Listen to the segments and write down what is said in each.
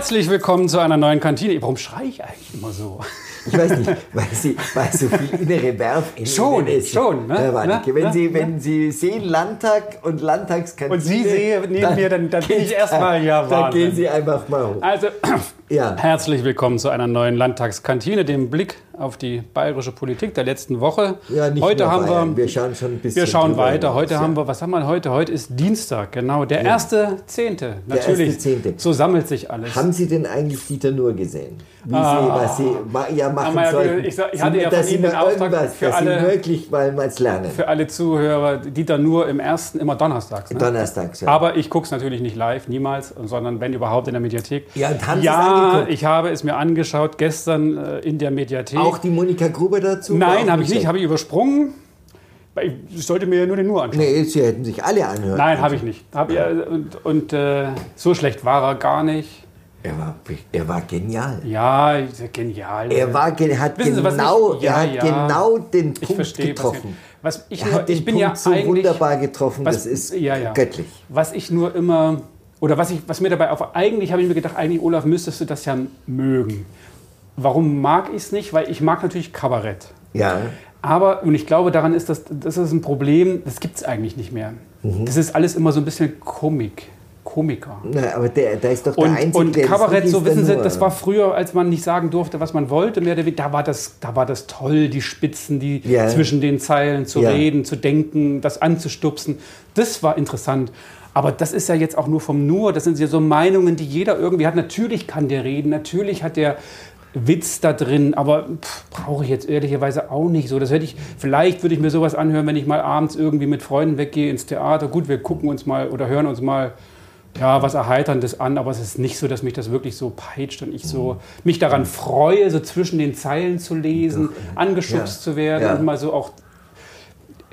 Herzlich willkommen zu einer neuen Kantine. Warum schreie ich eigentlich immer so? Ich weiß nicht, weil, Sie, weil so viel innere Werf in Schon, Ihnen ist. schon, ne? Herr Warnecke, wenn, Ne? Sie, Ne? wenn Sie sehen Landtag und Landtagskantine. Und Sie sehen neben mir, dann- dann bin ich erstmal, ja, Dann Wahnsinn. gehen Sie einfach mal hoch. Also, Ja. herzlich willkommen zu einer neuen Landtagskantine, dem Blick auf die bayerische Politik der letzten Woche. Ja, nicht heute nur haben Bayern. wir, Wir schauen schon ein bisschen wir schauen weiter. Heute ja. haben wir, was haben wir heute? Heute ist Dienstag, genau, der erste Zehnte. Natürlich, erste Zehnte. so sammelt sich alles. Haben Sie denn eigentlich Dieter Nur gesehen? Wie Sie, was Sie ja machen ja, sollten. ich ich Sie- hatte ja dass von Sie Ihnen den Auftrag irgendwas, für dass alle- Sie wirklich mal lernen. Für alle Zuhörer, Dieter nur im ersten, immer donnerstags. Ne? Donnerstags, ja. Aber ich gucke es natürlich nicht live, niemals, sondern wenn überhaupt in der Mediathek. Ja, und haben Sie es ja angeguckt? ich habe es mir angeschaut gestern äh, in der Mediathek. Auch die Monika Gruber dazu? Nein, habe ich nicht, habe ich übersprungen. Ich sollte mir ja nur den nur anschauen. Nee, Sie hätten sich alle anhören. Nein, habe ich nicht. Hab, ja, und und äh, so schlecht war er gar nicht. Er war, er war genial. Ja, genial. Er war, hat Wissen Sie, was genau, ich- ja, er hat ja. genau den ich Punkt verstehe, was, getroffen. was ich, Er hat den ich bin Punkt ja so wunderbar getroffen, Was- das ist ja. göttlich. Was ich nur immer, oder was, ich, was mir dabei auf, eigentlich habe ich mir gedacht, eigentlich Olaf müsstest du das ja mögen. Warum mag ich es nicht? Weil ich mag natürlich Kabarett. Ja, Aber, und ich glaube, daran ist das, das ist ein Problem, das gibt es eigentlich nicht mehr. Mhm. Das ist alles immer so ein bisschen Komik, Komiker. Na, aber der, da ist doch der Und, Einzige, und der Kabarett, so der wissen Sie, das war früher, als man nicht sagen durfte, was man wollte, mehr da war das, da war das toll, die Spitzen, die Ja. zwischen den Zeilen zu Ja. reden, zu denken, das anzustupsen. Das war interessant. Aber das ist ja jetzt auch nur vom Nur, das sind ja so Meinungen, die jeder irgendwie hat. Natürlich kann der reden, natürlich hat der Witz da drin, aber brauche ich jetzt ehrlicherweise auch nicht so. Das hätte ich, vielleicht würde ich mir sowas anhören, wenn ich mal abends irgendwie mit Freunden weggehe ins Theater. Gut, wir gucken uns mal oder hören uns mal ja, was Erheiterndes an, aber es ist nicht so, dass mich das wirklich so peitscht und ich so mich daran freue, so zwischen den Zeilen zu lesen, angeschubst Ja. zu werden Ja. und mal so auch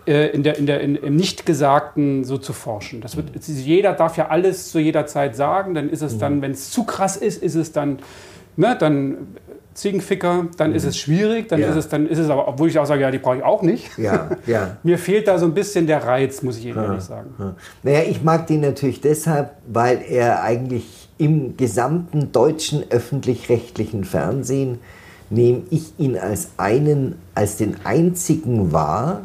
äh, in der, in der, in, im Nichtgesagten so zu forschen. Das wird, ist, jeder darf ja alles zu jeder Zeit sagen, dann ist es Mhm. dann, wenn es zu krass ist, ist es dann, ne, dann Ziegenficker, dann ist es schwierig, dann Mhm. Ja. ist es, dann ist es aber, obwohl ich auch sage, ja, die brauche ich auch nicht. Ja, ja. Mir fehlt da so ein bisschen der Reiz, muss ich Ihnen ehrlich sagen. Naja, ich mag den natürlich deshalb, weil er eigentlich im gesamten deutschen öffentlich-rechtlichen Fernsehen nehme ich ihn als einen, als den einzigen wahr,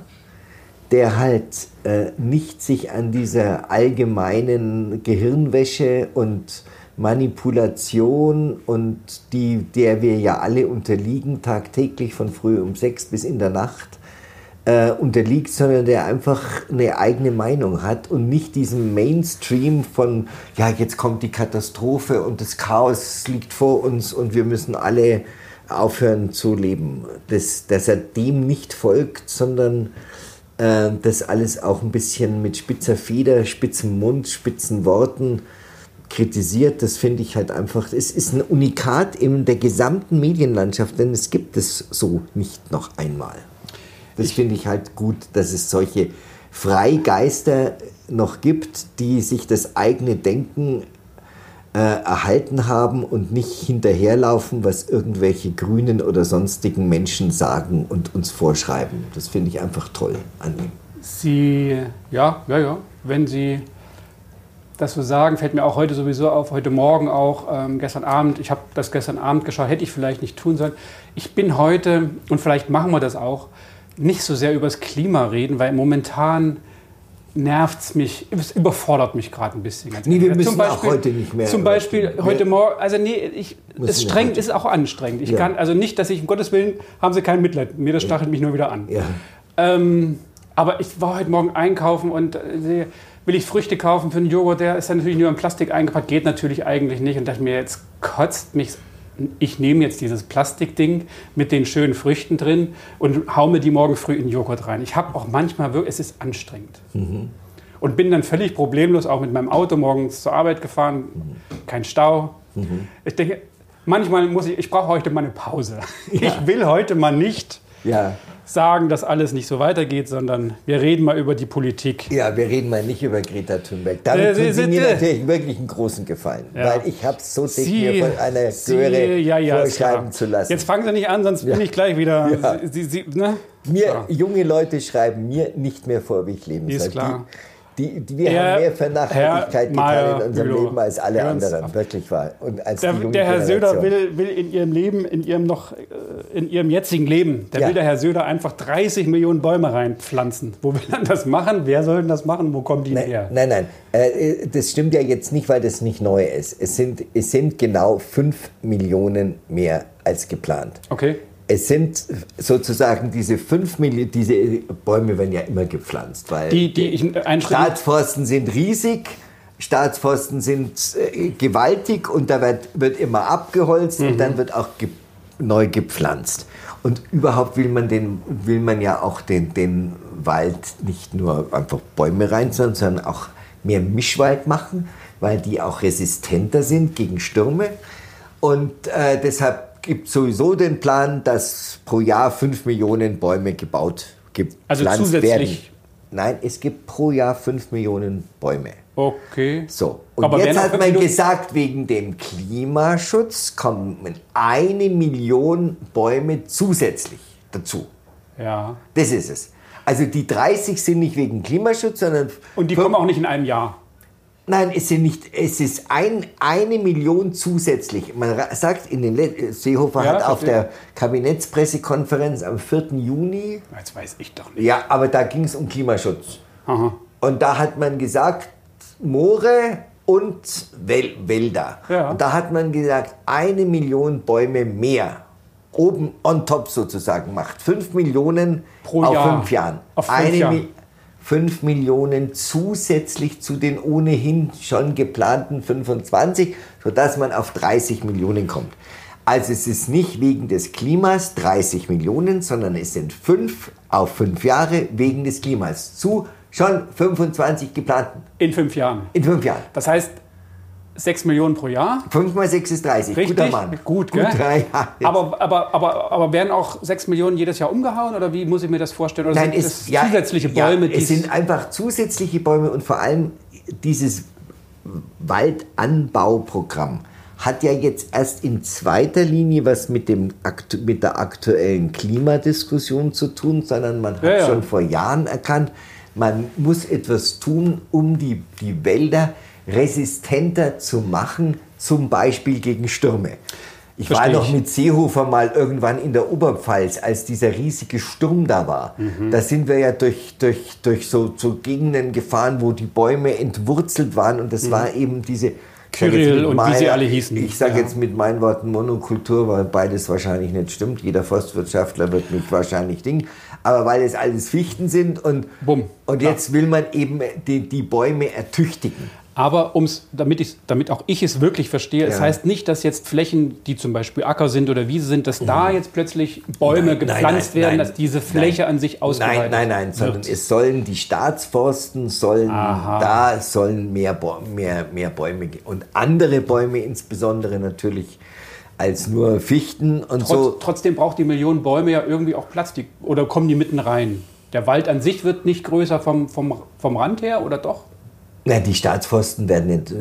der halt äh, nicht sich an dieser allgemeinen Gehirnwäsche und Manipulation und die, der wir ja alle unterliegen, tagtäglich von früh um sechs bis in der Nacht, äh, unterliegt, sondern der einfach eine eigene Meinung hat und nicht diesem Mainstream von, ja, jetzt kommt die Katastrophe und das Chaos liegt vor uns und wir müssen alle aufhören zu leben. Das, dass er dem nicht folgt, sondern äh, das alles auch ein bisschen mit spitzer Feder, spitzem Mund, spitzen Worten kritisiert, das finde ich halt einfach, es ist ein Unikat in der gesamten Medienlandschaft, denn es gibt es so nicht noch einmal. Das finde ich halt gut, dass es solche Freigeister noch gibt, die sich das eigene Denken äh, erhalten haben und nicht hinterherlaufen, was irgendwelche grünen oder sonstigen Menschen sagen und uns vorschreiben. Das finde ich einfach toll an ihm. Sie, ja, ja, ja, wenn Sie das so sagen, fällt mir auch heute sowieso auf, heute Morgen auch, ähm, gestern Abend, ich habe das gestern Abend geschaut, hätte ich vielleicht nicht tun sollen. Ich bin heute, und vielleicht machen wir das auch, nicht so sehr über das Klima reden, weil momentan nervt es mich, es überfordert mich gerade ein bisschen. Ganz Nee, wir müssen auch heute nicht mehr Zum Beispiel heute Morgen, also nee, ich, es ja strengt, ist auch anstrengend. Ich Ja. kann, also nicht, dass ich, um Gottes Willen, haben Sie kein Mitleid mit mir, das stachelt mich nur wieder an. Ja. Ähm, aber ich war heute Morgen einkaufen und äh, will ich Früchte kaufen für einen Joghurt, der ist dann natürlich nur in Plastik eingepackt, geht natürlich eigentlich nicht. Und dachte mir, jetzt kotzt mich. Ich nehme jetzt dieses Plastikding mit den schönen Früchten drin und hau mir die morgen früh in Joghurt rein. Ich habe auch manchmal wirklich, es ist anstrengend. Und bin dann völlig problemlos auch mit meinem Auto morgens zur Arbeit gefahren. Kein Stau. Ich denke, manchmal muss ich, ich brauche heute mal eine Pause. Ich will heute mal nicht Ja. Sagen, dass alles nicht so weitergeht, sondern wir reden mal über die Politik. Ja, wir reden mal nicht über Greta Thunberg. Damit Äh, tun Sie- mir Sie- natürlich wirklich einen großen Gefallen. Ja. Weil ich habe es so dick Sie- mir von einer Sie- Göre ja, ja, ist vorschreiben zu lassen. Jetzt fangen Sie nicht an, sonst bin ich gleich wieder. Sie, ne? mir. Junge Leute schreiben mir nicht mehr vor, wie ich leben Ist soll. klar. Die, die, wir Herr- haben mehr für Nachhaltigkeit getan in unserem Bülow, Leben als alle anderen, wirklich wahr. Und als Der, die der Herr Söder will, will in ihrem Leben, in ihrem noch, äh, in ihrem jetzigen Leben, der Ja. will der Herr Söder einfach 30 Millionen Bäume reinpflanzen. Wo will er das machen? Wer soll denn das machen? Wo kommen die Nein, her? nein, nein. Äh, das stimmt ja jetzt nicht, weil das nicht neu ist. Es sind, es sind genau 5 Millionen mehr als geplant. Okay. Es sind sozusagen diese 5 Millionen, diese Bäume werden ja immer gepflanzt, weil Die, die. Staatsforsten sind riesig, Staatsforsten sind äh, gewaltig und da wird, wird immer abgeholzt und dann wird auch ge neu gepflanzt. Und überhaupt will man, den, will man ja auch den, den Wald nicht nur einfach Bäume rein, sondern sondern auch mehr Mischwald machen, weil die auch resistenter sind gegen Stürme. Und äh, deshalb gibt es sowieso den Plan, dass pro Jahr 5 Millionen Bäume gebaut, gepflanzt Also zusätzlich? werden. Nein, es gibt pro Jahr 5 Millionen Bäume. Okay. So, und Aber jetzt hat man Millionen- gesagt, wegen dem Klimaschutz kommen eine Million Bäume zusätzlich dazu. Ja. Das ist es. Also die 30 sind nicht wegen Klimaschutz, sondern... Und die kommen auch nicht in einem Jahr. Nein, es sind nicht, es ist ein, eine Million zusätzlich. Man sagt in den, Le- Seehofer Ja, hat auf der Kabinettspressekonferenz am 4. Juni, Jetzt weiß ich doch nicht. ja, aber da ging es um Klimaschutz. Aha. Und da hat man gesagt, Moore und Wäl Wälder. Ja. Und da hat man gesagt, eine Million Bäume mehr. Oben on top sozusagen macht. Fünf Millionen Pro auf Jahr. fünf Jahren. Auf fünf eine Jahren. Mi- fünf Millionen zusätzlich zu den ohnehin schon geplanten 25, sodass man auf 30 Millionen kommt. Also es ist nicht wegen des Klimas 30 Millionen, sondern es sind fünf auf fünf Jahre wegen des Klimas. Zu schon 25 geplanten. In fünf Jahren. In fünf Jahren. Das heißt, 6 Millionen pro Jahr. 5 mal 6 ist 30. Richtig? Guter Mann. Gut, gell? Ja. Aber, aber, aber, aber werden auch 6 Millionen jedes Jahr umgehauen oder wie muss ich mir das vorstellen? Oder Nein, sind es, ja, zusätzliche ja, Bäume, die es sind einfach zusätzliche Bäume und vor allem dieses Waldanbauprogramm hat ja jetzt erst in zweiter Linie was mit, dem, mit der aktuellen Klimadiskussion zu tun, sondern man hat Ja, ja. schon vor Jahren erkannt, man muss etwas tun, um die, die Wälder resistenter zu machen, zum Beispiel gegen Stürme. Ich war Verstehe noch ich. mit Seehofer mal irgendwann in der Oberpfalz, als dieser riesige Sturm da war. Mhm. Da sind wir ja durch, durch, durch so, so Gegenden gefahren, wo die Bäume entwurzelt waren und das war eben diese... Mhm. Kyrill und wie sie alle hießen. Ich sage Ja. jetzt mit meinen Worten Monokultur, weil beides wahrscheinlich nicht stimmt. Jeder Forstwirtschaftler wird mich wahrscheinlich Ding. Aber weil es alles Fichten sind und, Bumm. und jetzt will man eben die, die Bäume ertüchtigen. Aber um's, damit, ich's- damit auch ich es wirklich verstehe, es Ja. heißt nicht, dass jetzt Flächen, die zum Beispiel Acker sind oder Wiese sind, dass da jetzt plötzlich Bäume. Nein, gepflanzt nein, werden, nein, dass diese Fläche an sich ausgeweitet Nein, nein, nein, sondern wird. es sollen die Staatsforsten sollen Aha. da sollen mehr, mehr, mehr Bäume und andere Bäume insbesondere natürlich als nur Fichten und Trotz, so. Trotzdem braucht die Million Bäume ja irgendwie auch Platz. Die, oder kommen die mitten rein? Der Wald an sich wird nicht größer vom, vom, vom Rand her, oder doch? Na, die Staatsforsten werden nicht,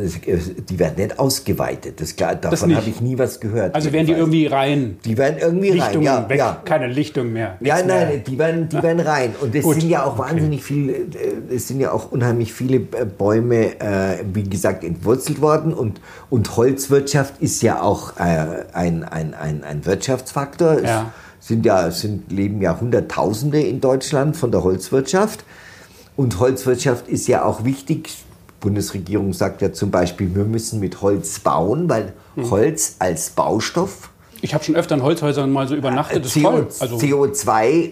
die werden nicht ausgeweitet. Das klar, davon habe ich nie was gehört. Also werden die irgendwie rein? Die werden irgendwie Lichtungen rein, ja, weg, ja. keine Lichtung mehr. Ja, nein, mehr. die werden, die werden rein. Und es Gut, sind ja auch okay. wahnsinnig viele, äh, es sind ja auch unheimlich viele äh, Bäume, äh, wie gesagt, entwurzelt worden. Und, und Holzwirtschaft ist ja auch äh, ein, ein, ein, ein Wirtschaftsfaktor. Ja. Es sind ja, sind, leben ja Hunderttausende in Deutschland von der Holzwirtschaft. Und Holzwirtschaft ist ja auch wichtig. Bundesregierung sagt ja zum Beispiel, wir müssen mit Holz bauen, weil Hm. Holz als Baustoff Ich habe schon öfter in Holzhäusern mal so übernachtet. Das ist CO, toll. Also, CO2 äh,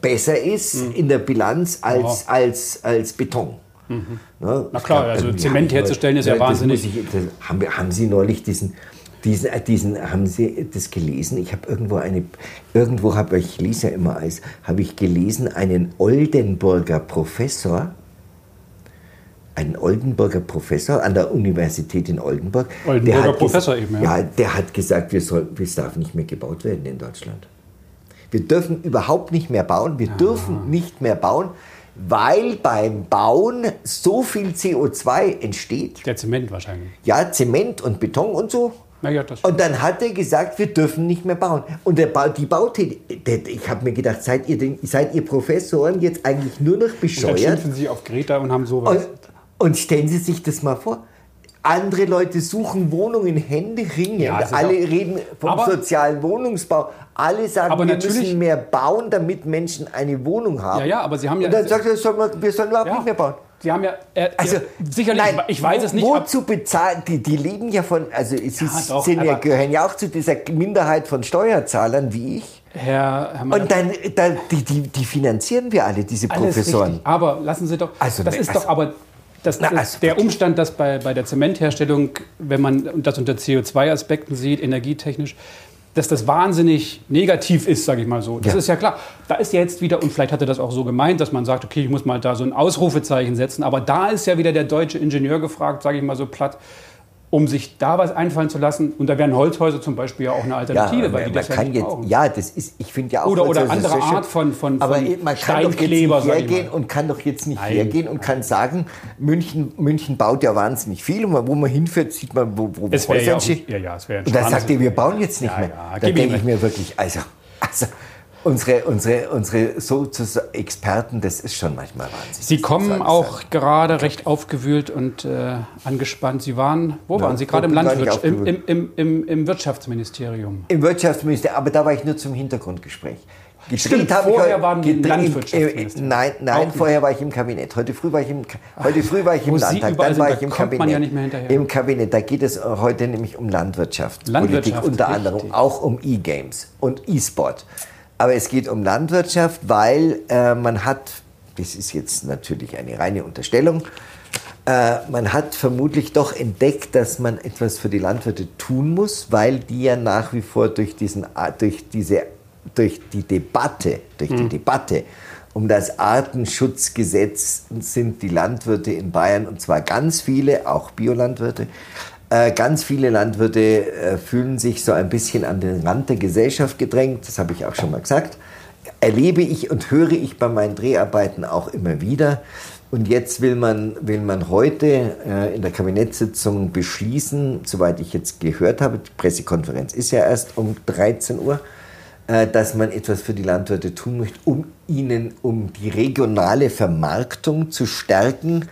besser ist Hm. in der Bilanz als, als, als Beton. Ne? Mhm. Na Ich klar, glaub, also Zement herzustellen ist ja das wahnsinnig. Ich, das, haben, haben Sie neulich diesen, diesen, äh, diesen, haben Sie das gelesen? Ich habe irgendwo eine, irgendwo habe ich, ich lese ja immer alles, habe ich gelesen, einen Oldenburger Professor, einen Oldenburger Professor an der Universität in Oldenburg. Oldenburger Professor eben, ja. ja. der hat gesagt, wir soll, es darf nicht mehr gebaut werden in Deutschland. Wir dürfen überhaupt nicht mehr bauen. Ah. Wir dürfen nicht mehr bauen, weil beim Bauen so viel CO2 entsteht. der Zement wahrscheinlich. Ja, Zement und Beton und so. Das Und dann hat er gesagt, wir dürfen nicht mehr bauen. Und der ba die Bautätigkeit, ich habe mir gedacht, seid ihr, denn, seid ihr Professoren jetzt eigentlich nur noch dann bescheuert? schimpfen sie auf Greta und haben sowas. Und, und stellen Sie sich das mal vor. Andere Leute suchen Wohnungen händeringend. Ja, es Alle reden vom Aber- sozialen Wohnungsbau. Alle sagen, wir müssen mehr bauen, damit Menschen eine Wohnung haben. Ja, ja, aber Sie haben ja- Und dann sagt er, soll man, wir sollen überhaupt Ja. nicht mehr bauen. Sie haben ja, äh, Also, ja, sicherlich, nein, ich weiß es nicht. Wo, Wozu bezahlen, die, die leben ja von, also sie doch, sind ja, gehören ja auch zu dieser Minderheit von Steuerzahlern wie ich. Herr, Herr Mann, Und dann, dann die, die, die finanzieren wir alle, diese Professoren. richtig. Aber lassen Sie doch, Also, das ne, ist also- doch aber das, Na, also der. Umstand, dass bei, bei der Zementherstellung, wenn man das unter CO2-Aspekten sieht, energietechnisch, dass das wahnsinnig negativ ist, sage ich mal so. Das Ja. ist ja klar. Da ist ja jetzt wieder, und vielleicht hat er das auch so gemeint, dass man sagt, okay, ich muss mal da so ein Ausrufezeichen setzen. Aber da ist ja wieder der deutsche Ingenieur gefragt, sage ich mal so platt, um sich da was einfallen zu lassen. Und da wären Holzhäuser zum Beispiel ja auch eine Alternative, weil die das ja nicht jetzt, brauchen. ja, das ist, ich finde ja auch. Oder- oder andere schön. Art von- von- Aber von man kann doch jetzt nicht hergehen und kann doch jetzt nicht Nein. hergehen und kann sagen, München, München baut ja wahnsinnig viel und wo man hinfährt, sieht man, wo, wo Es Häuser ja, auch, ja, ja, es wäre Und dann sagt ihr, wir bauen jetzt nicht Ja, mehr. ja, da denke ich mir wirklich, also, also unsere, unsere, unsere sozusagen Experten, das ist schon manchmal wahnsinnig. Sie kommen auch sagen. gerade recht aufgewühlt und äh, angespannt. Sie waren, wo waren Sie? Gerade im, ich Landwirtschaft, im, im, im, im, Wirtschaftsministerium. Im Wirtschaftsministerium, aber da war ich nur zum Hintergrundgespräch. Gedreht Stimmt, habe ich vorher heute- waren gedreht- Landwirtschaftsministerium. äh, Nein, Auch nein, nicht. vorher war ich im Kabinett. Heute früh war ich im, heute früh war ich im Landtag, dann war sind, ich im Kabinett. ja. Im Kabinett, da geht es heute nämlich um Landwirtschaft. Landwirtschaft, Politik, unter richtig. anderem auch um E-Games und E-Sport. Aber es geht um Landwirtschaft, weil äh, man hat, das ist jetzt natürlich eine reine Unterstellung, äh, man hat vermutlich doch entdeckt, dass man etwas für die Landwirte tun muss, weil die ja nach wie vor durch, diesen, durch, diese, durch die Debatte, durch die Debatte um das Artenschutzgesetz sind die Landwirte in Bayern, und zwar ganz viele, auch Biolandwirte, ganz viele Landwirte äh, fühlen sich so ein bisschen an den Rand der Gesellschaft gedrängt, das habe ich auch schon mal gesagt. Erlebe ich und höre ich bei meinen Dreharbeiten auch immer wieder. Und jetzt will man, will man heute äh, in der Kabinettssitzung beschließen, soweit ich jetzt gehört habe, die Pressekonferenz ist ja erst um 13 Uhr, äh, dass man etwas für die Landwirte tun möchte, um ihnen, um die regionale Vermarktung zu stärken,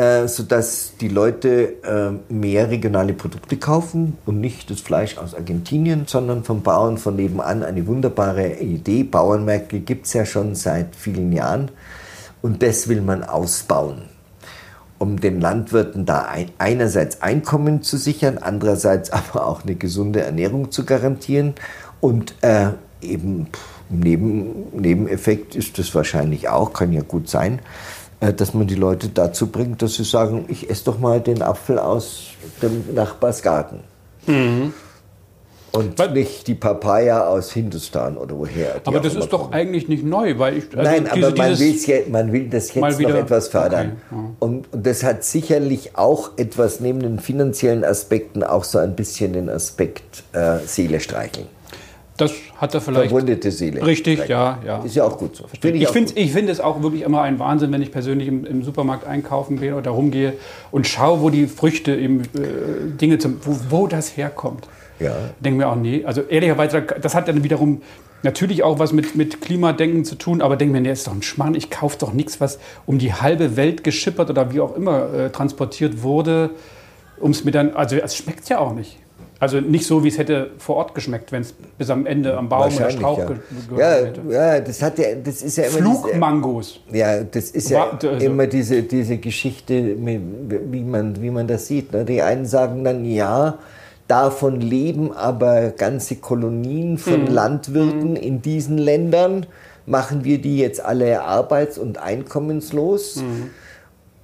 äh, sodass die Leute äh, mehr regionale Produkte kaufen und nicht das Fleisch aus Argentinien, sondern vom Bauern von nebenan. Eine wunderbare Idee. Bauernmärkte gibt es ja schon seit vielen Jahren und das will man ausbauen um den Landwirten da ein, einerseits Einkommen zu sichern, andererseits aber auch eine gesunde Ernährung zu garantieren. Und äh, eben pff, Neben, Nebeneffekt ist das wahrscheinlich auch, kann ja gut sein, dass man die Leute dazu bringt, dass sie sagen, ich esse doch mal den Apfel aus dem Nachbarsgarten. Und Weil- nicht die Papaya aus Hindustan oder woher. Aber das ist doch kommen. eigentlich nicht neu, weil ich also Nein, diese- aber man, dieses- ja, man will das jetzt wieder- noch etwas fördern. okay, ja. und, und das hat sicherlich auch etwas neben den finanziellen Aspekten auch so ein bisschen den Aspekt äh, Seele streicheln. Das hat er vielleicht Verwundete Seele. Richtig, ja, ja. Ist ja auch gut so. Finde Ich auch finde ich find es auch wirklich immer ein Wahnsinn, wenn ich persönlich im, im Supermarkt einkaufen gehe oder rumgehe und schaue, wo die Früchte, eben, äh, Dinge, zum, wo, wo das herkommt. Ja. Denke mir auch, nee, also ehrlicherweise, das hat dann wiederum natürlich auch was mit, mit Klimadenken zu tun, aber denke mir, nee, ist doch ein Schmarrn, ich kaufe doch nichts, was um die halbe Welt geschippert oder wie auch immer äh, transportiert wurde, um es mir dann, also es schmeckt ja auch nicht. Also nicht so, wie es hätte vor Ort geschmeckt, wenn es bis am Ende am Baum oder Strauch ja. ge gehört hätte. Ja, ja, das hat ja, das ist ja immer Flugmangos. diese, ja, das ist ja also- immer diese, diese Geschichte, wie man, wie man das sieht. Ne? Die einen sagen dann, ja, davon leben aber ganze Kolonien von Mhm. Landwirten in diesen Ländern. Machen wir die jetzt alle arbeits- und einkommenslos? Mhm.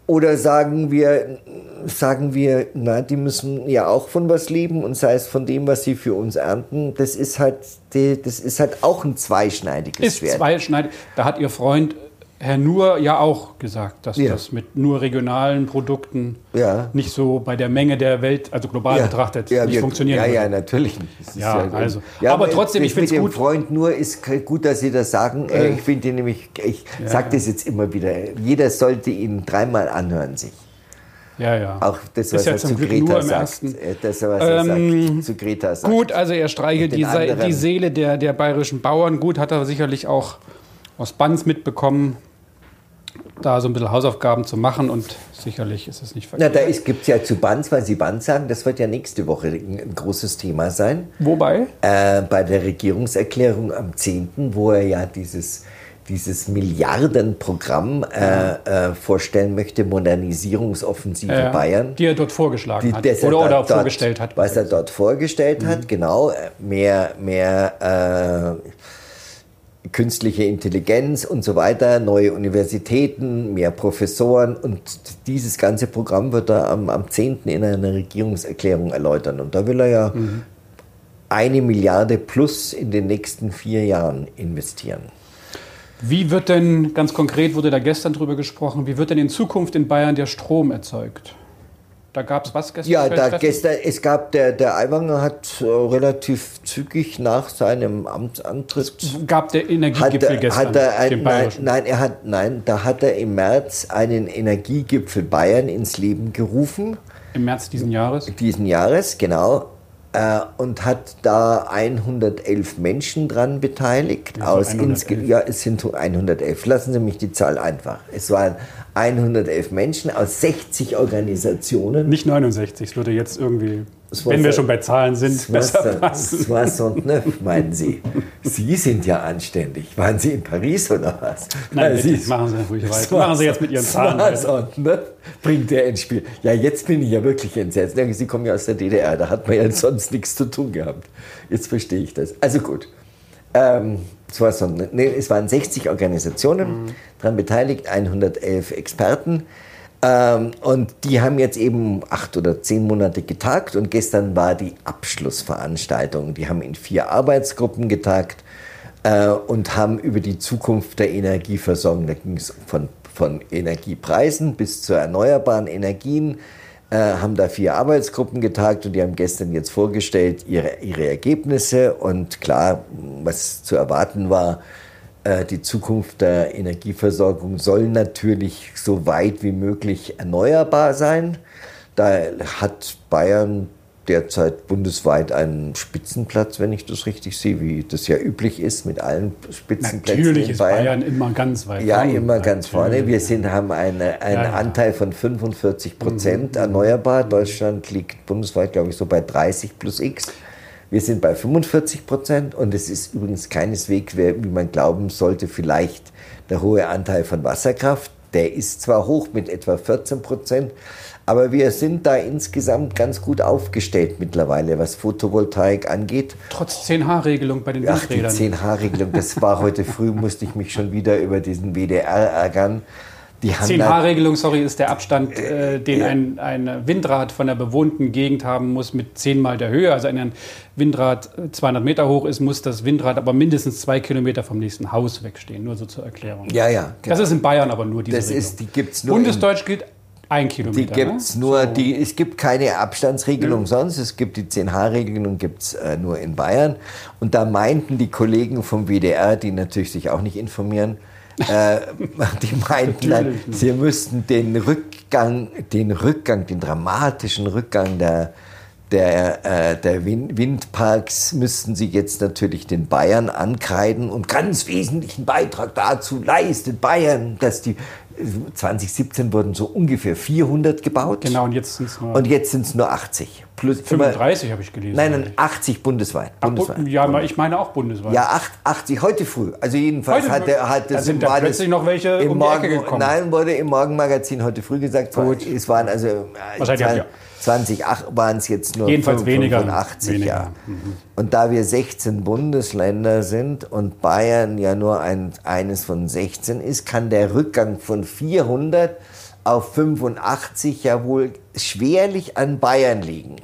Oder sagen wir, sagen wir, na, die müssen ja auch von was leben und sei es von dem, was sie für uns ernten. Das ist halt, das ist halt auch ein zweischneidiges Ist Schwert. zweischneidig. Da hat Ihr Freund Herr Nur ja auch gesagt, dass Ja. das mit nur regionalen Produkten Ja. nicht so bei der Menge der Welt, also global betrachtet, nicht wir- funktionieren Ja, ja, würde. natürlich nicht. Das ist Ja, also. Aber trotzdem, das ich mit dem gut. Freund nur ist gut, dass Sie das sagen. Äh, ich finde nämlich, ich sage das jetzt immer wieder, jeder sollte ihn dreimal anhören sich. Ja, ja. Auch das, was Ist ja er zu sagt. Äh, Das, was er Ähm, sagt, zu Greta sagt. Gut, also er streichelt die, die Seele der, der bayerischen Bauern. Gut, hat er sicherlich auch aus Banz mitbekommen, da so ein bisschen Hausaufgaben zu machen und sicherlich ist es nicht Na, verkehrt. da gibt es ja zu Banz, weil Sie Banz sagen, das wird ja nächste Woche ein, großes Thema sein. Wobei? Äh, bei der Regierungserklärung am 10., wo er ja dieses, dieses Milliardenprogramm äh, äh, vorstellen möchte, Modernisierungsoffensive äh, Bayern. Die er dort vorgeschlagen Die- hat. das er Oder, oder dort- vorgestellt hat. Was er dort vorgestellt Mhm. hat, genau. äh, Mehr, mehr äh, künstliche Intelligenz und so weiter, neue Universitäten, mehr Professoren und dieses ganze Programm wird er am, am 10. in einer Regierungserklärung erläutern. Und da will er ja Mhm. eine Milliarde plus in den nächsten vier Jahren investieren. Wie wird denn, ganz konkret wurde da gestern drüber gesprochen, wie wird denn in Zukunft in Bayern der Strom erzeugt? Da gab es was gestern? Ja, da gestern, es gab, der, der Aiwanger hat äh, relativ zügig nach seinem Amtsantritt gab der hat Energiegipfel er, gestern, hat er ein, nein, nein, er hat, nein, da hat er im März einen Energiegipfel Bayern ins Leben gerufen, Im März diesen Jahres. diesen Jahres, genau, äh, und hat da 111 Menschen dran beteiligt. Ja, aus 111. insge ja, es sind so 111. Lassen Sie mich die Zahl einfach. Es waren 111 Menschen aus 60 Organisationen. Nicht 69, es würde jetzt irgendwie, wenn wir schon bei Zahlen sind, besser passen. Soixante-neuf, meinen Sie. Sie sind ja anständig. Waren Sie in Paris oder was? Nein, Sie- machen Sie ruhig weiter. Machen Sie jetzt mit Ihren Zahlen weiter. Soixante-neuf bringt er ins Spiel. Ja, jetzt bin ich ja wirklich entsetzt. Sie kommen ja aus der DDR, da hat man ja sonst nichts zu tun gehabt. Jetzt verstehe ich das. Also gut. Ähm, es, war so, nee, es waren 60 Organisationen daran beteiligt, 111 Experten. Ähm, und die haben jetzt eben acht oder zehn Monate getagt und gestern war die Abschlussveranstaltung. Die haben in vier Arbeitsgruppen getagt äh, und haben über die Zukunft der Energieversorgung, da ging es von, von Energiepreisen bis zu erneuerbaren Energien, äh, haben da vier Arbeitsgruppen getagt und die haben gestern jetzt vorgestellt ihre, ihre Ergebnisse und klar, was zu erwarten war, die Zukunft der Energieversorgung soll natürlich so weit wie möglich erneuerbar sein. Da hat Bayern derzeit bundesweit einen Spitzenplatz, wenn ich das richtig sehe, wie das ja üblich ist mit allen Spitzenplätzen Natürlich ist Bayern. Bayern immer ganz weit Ja, vorne. immer ganz vorne. Wir Natürlich. sind, haben eine, einen Ja, ja. Anteil von 45 Prozent erneuerbar. Deutschland liegt bundesweit, glaube ich, so bei 30 plus X. Wir sind bei 45 Prozent und es ist übrigens keineswegs, wie man glauben sollte, vielleicht der hohe Anteil von Wasserkraft. Der ist zwar hoch mit etwa 14 Prozent, aber wir sind da insgesamt ganz gut aufgestellt mittlerweile, was Photovoltaik angeht. Trotz 10H-Regelung bei den Ach, die Windrädern. 10H-Regelung, das war heute früh, musste ich mich schon wieder über diesen WDR ärgern. Die haben da- 10H-Regelung, sorry, ist der Abstand, äh, den ein, ein Windrad von der bewohnten Gegend haben muss mit zehnmal der Höhe. Also wenn ein Windrad äh, 200 Meter hoch ist, muss das Windrad aber mindestens zwei Kilometer vom nächsten Haus wegstehen. Nur so zur Erklärung. Ja, ja. Das ist in Bayern aber nur diese Das Regelung. ist, die gibt's nur. Bundesdeutsch gilt ein Die Kilometer. gibt's ne? nur, die, es gibt keine Abstandsregelung sonst. Es gibt die 10H-Regelung gibt's äh, nur in Bayern. Und da meinten die Kollegen vom WDR, die natürlich sich auch nicht informieren, äh, die meinten dann, sie müssten den Rückgang, den Rückgang, den dramatischen Rückgang der der, äh, der Win Windparks müssten sie jetzt natürlich den Bayern ankreiden und ganz wesentlichen Beitrag dazu leistet Bayern, dass die 2017 wurden so ungefähr 400 gebaut. Genau, und jetzt sind es nur Und jetzt sind es nur 80. Plus immer- 35, habe ich gelesen. Nein, nein, 80 bundesweit. Ach, bundesweit. Bu- ja, ich meine auch bundesweit. Ja, acht- 80 heute früh. Also jedenfalls Heute hat früh? er hat Da sind da plötzlich noch welche im um Morgen, gekommen. Nein, wurde im Morgenmagazin heute früh gesagt. Gut. Es waren also äh, habt ihr- 20 waren es jetzt nur Jedenfalls weniger. 85 Weniger. ja. Und da wir 16 Bundesländer sind und Bayern ja nur ein, eines von 16 ist, kann der Rückgang von 400 auf 85 ja wohl schwerlich an Bayern liegen.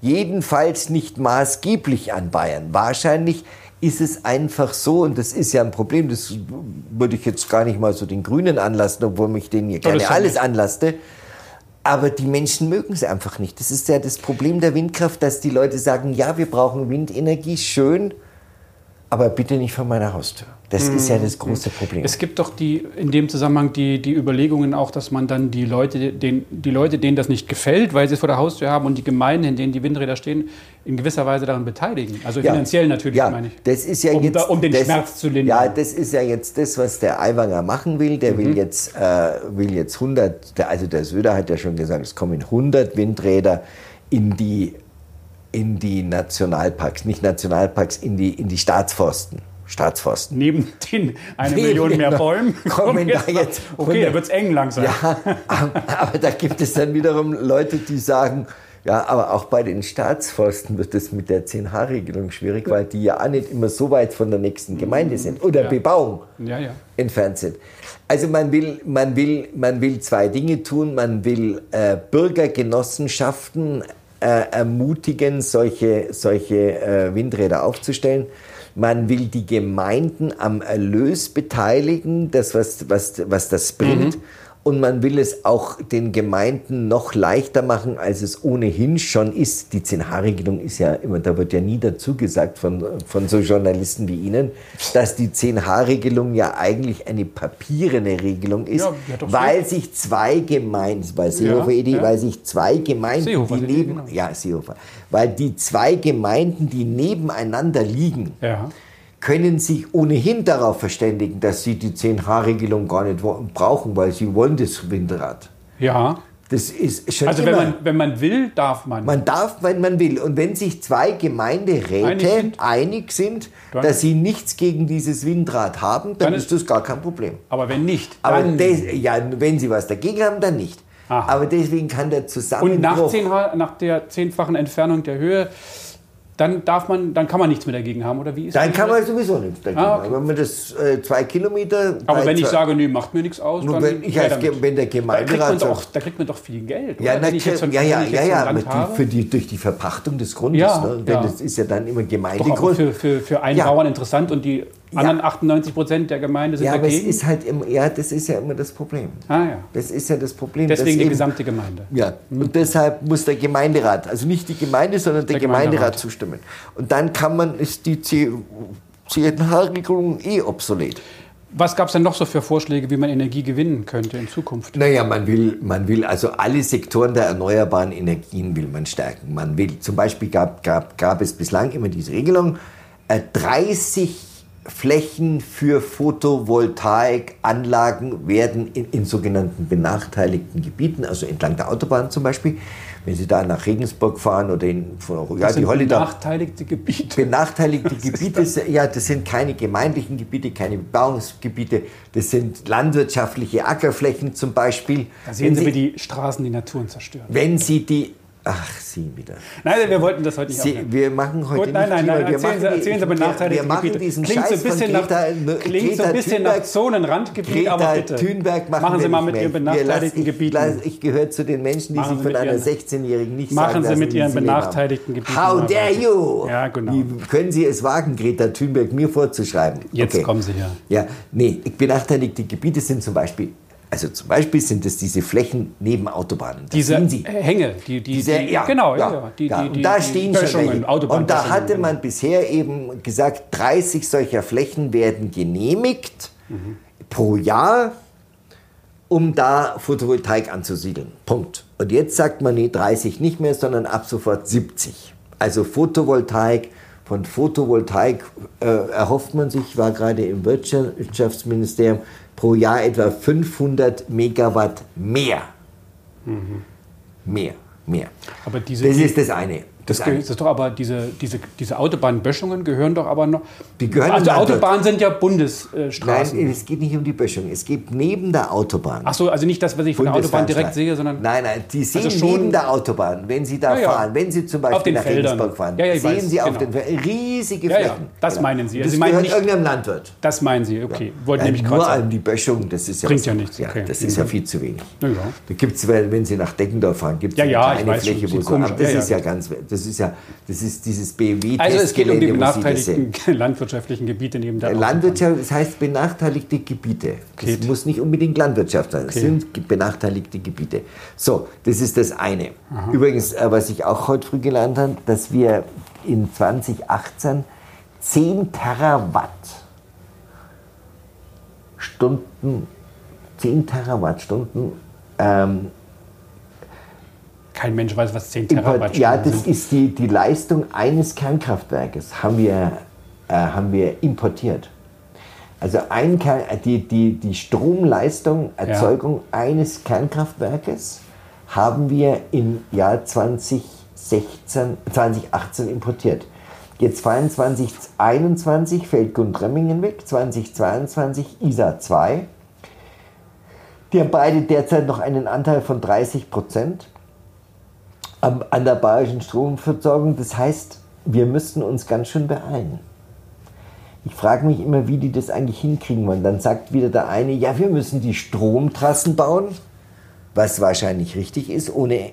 Jedenfalls nicht maßgeblich an Bayern. Wahrscheinlich ist es einfach so, und das ist ja ein Problem, das würde ich jetzt gar nicht mal so den Grünen anlassen, obwohl mich denen hier gerne alles nicht. anlasste. Aber die Menschen mögen es einfach nicht. Das ist ja das Problem der Windkraft, dass die Leute sagen, ja, wir brauchen Windenergie, schön, aber bitte nicht vor meiner Haustür. Das ist ja das große Problem. Es gibt doch die, in dem Zusammenhang die, die Überlegungen auch, dass man dann die Leute, den, die Leute, denen das nicht gefällt, weil sie es vor der Haustür haben und die Gemeinden, in denen die Windräder stehen, in gewisser Weise daran beteiligen. Also Ja. finanziell natürlich, ja, meine ich. Das ist ja Um jetzt, da- um den das, Schmerz zu lindern. Ja, das ist ja jetzt das, was der Aiwanger machen will. Der Mhm. will, jetzt, äh, will jetzt 100, der, also der Söder hat ja schon gesagt, es kommen 100 Windräder in die, in die Nationalparks, nicht Nationalparks, in die, in die Staatsforsten. Staatsforsten. Neben den eine Neben Million mehr Bäumen. kommen da jetzt Okay, da wird es eng langsam. Ja, aber da gibt es dann wiederum Leute, die sagen, ja, aber auch bei den Staatsforsten wird es mit der 10H-Regelung schwierig, weil die ja auch nicht immer so weit von der nächsten Gemeinde sind oder Ja. Bebauung Ja, ja. entfernt sind. Also man will, man will, man will zwei Dinge tun. Man will äh, Bürgergenossenschaften äh, ermutigen, solche, solche äh, Windräder aufzustellen. Man will die Gemeinden am Erlös beteiligen, das, was, was, was das bringt. Und man will es auch den Gemeinden noch leichter machen, als es ohnehin schon ist. Die 10H-Regelung ist ja immer, da wird ja nie dazu gesagt von, von so Journalisten wie Ihnen, dass die 10H-Regelung ja eigentlich eine papierene Regelung ist, Ja, weil sich zwei Gemeinden, bei Seehofer Ja, ja. weil sich zwei Gemeinden, Seehofer die neben, genau. ja, Seehofer, weil die zwei Gemeinden, die nebeneinander liegen, Ja. Können sich ohnehin darauf verständigen, dass sie die 10H-Regelung gar nicht brauchen, weil sie wollen das Windrad. ja. Das ist schon Also immer. wenn man, wenn man will, darf man. man darf, wenn man will. Und wenn sich zwei Gemeinderäte Einig einig sind? sind, Dann- dass sie nichts gegen dieses Windrad haben, dann, Dann ist das gar kein Problem. Aber wenn nicht, Aber dann. des, ja, wenn sie was dagegen haben, dann nicht. Aha. Aber deswegen kann der und Zusammenbruch... nach, 10, H- nach der zehnfachen Entfernung der Höhe, dann darf man, dann kann man nichts mehr dagegen haben, oder wie ist dann das? kann man sowieso nichts dagegen Ah, haben. okay. Wenn man das äh, zwei Kilometer... Aber wenn ich sage, nee, macht mir nichts aus, dann wenn, ich als, wenn der da kriegt, Gemeinderat man doch, da kriegt man doch viel Geld. Ja, natürlich, so- ja, ja, ja, ja, die, für die, durch die Verpachtung des Grundes. Ja, ne? Denn ja. das ist ja dann immer Doch, aber Gemeindegrund. für, für, für einen Ja. Bauern interessant und die anderen 98 Prozent der Gemeinde sind Ja, aber es dagegen. ist halt immer, ja, das ist ja immer das Problem. ah, ja. Das ist ja das Problem. Deswegen die eben- gesamte Gemeinde. Ja, und deshalb muss der Gemeinderat, also nicht die Gemeinde, sondern der, Der Gemeinderat, Gemeinderat. zustimmen. Und dann kann man, ist die CNH-Regelung eh obsolet. Was gab es denn noch so für Vorschläge, wie man Energie gewinnen könnte in Zukunft? Naja, man will, man will also alle Sektoren der erneuerbaren Energien will man stärken. Man will, zum Beispiel gab, gab, gab es bislang immer diese Regelung, äh, 30 Flächen für Photovoltaikanlagen werden in, in sogenannten benachteiligten Gebieten, also entlang der Autobahn zum Beispiel, wenn Sie da nach Regensburg fahren oder in ja, das die Holleder, benachteiligte Gebiete. benachteiligte Gebiete, ja, das sind keine gemeindlichen Gebiete, keine Bebauungsgebiete, das sind landwirtschaftliche Ackerflächen zum Beispiel. Da sehen Sie, wenn, wie die Straßen die Naturen zerstören. wenn Sie die, ach, Sie wieder. Nein, wir wollten das heute nicht Sie, wir machen heute Gut, nein, nicht nein, nein, wir erzählen machen Sie, die- erzählen Sie wir, benachteiligte wir machen diesen Klingt so Scheiß ein bisschen Greta, nach, klingt so ein bisschen Thunberg- nach Zonenrandgebiet, aber Greta bitte. Thunberg machen, machen Sie wir mal mit. Ihren Wir benachteiligten Gebieten. Ich, lass- ich gehöre zu den Menschen, die Machen sich Sie von einer Ihren- 16-Jährigen nicht Machen sagen Sie lassen, mit Ihren sie benachteiligten. Gebieten How dare you? Ja, genau. Wie können Sie es wagen, Greta Thunberg mir vorzuschreiben? Jetzt kommen Sie her. Ja, nee, benachteiligte Gebiete sind zum Beispiel, also zum Beispiel sind es diese Flächen neben Autobahnen. Das Diese Sie. Hänge, die, die, Diese, die ja, genau, ja, ja, die, ja. und da stehen schon welche. Und da hatte genau. man bisher eben gesagt, 30 solcher Flächen werden genehmigt Mhm. pro Jahr, um da Photovoltaik anzusiedeln. Punkt. Und jetzt sagt man, nee, 30 nicht mehr, sondern ab sofort 70. Also Photovoltaik, von Photovoltaik äh, erhofft man sich, war gerade im Wirtschaftsministerium, pro Jahr etwa 500 Megawatt mehr. Mehr, mehr. Aber diese, Das ist das eine. Das, das ist doch aber diese, diese, diese Autobahnböschungen gehören doch aber noch. Die gehören also Autobahnen sind ja Bundesstraßen. Nein, es geht nicht um die Böschung. Es geht neben der Autobahn. Ach so, also nicht das, was ich von der Autobahn direkt sehe, sondern Nein, nein, die sehen Also schon- neben der Autobahn, wenn Sie da Ja, ja. fahren, wenn Sie zum Beispiel nach Feldern. Regensburg fahren, Ja, sehen weiß, Sie auf genau. den riesige Ja, ja, Flächen. das meinen Sie. Also Das Sie meinen gehört nicht- irgendeinem Landwirt. das meinen Sie, okay. Wollte Ja, nämlich nur an die Böschung, das ist ja Bringt ja nichts, okay. das ist ja viel zu wenig. Da gibt's, weil wenn Sie nach Deckendorf fahren, gibt es eine kleine Fläche, wo aber aus. das ist ja ganz, das ist ja, das ist dieses BMW Also es geht um die benachteiligten landwirtschaftlichen Gebiete neben der Autobahn. Landwirtschaft, das heißt benachteiligte Gebiete. Geht. muss nicht unbedingt Landwirtschaft sein. Das Okay. sind benachteiligte Gebiete. So, das ist das eine. Übrigens, äh, was ich auch heute früh gelernt habe, dass wir in 2018 10 Terawatt Stunden, 10 Terawattstunden ähm, Kein Mensch weiß, was 10 Import, Terawattstunden ja, das sind. ist die, die Leistung eines Kernkraftwerkes, haben wir, äh, haben wir importiert. Also ein Kern, äh, die, die, die Stromleistung, Erzeugung eines Kernkraftwerkes haben wir im Jahr 2016, 2018 importiert. Jetzt fallen 2021 fällt Gundremmingen weg, 2022 ISA 2. Die haben beide derzeit noch einen Anteil von 30 Prozent am- an der bayerischen Stromversorgung. Das heißt, wir müssten uns ganz schön beeilen. Ich frage mich immer, wie die das eigentlich hinkriegen wollen. Dann sagt wieder der eine, ja, wir müssen die Stromtrassen bauen, was wahrscheinlich richtig ist. Ohne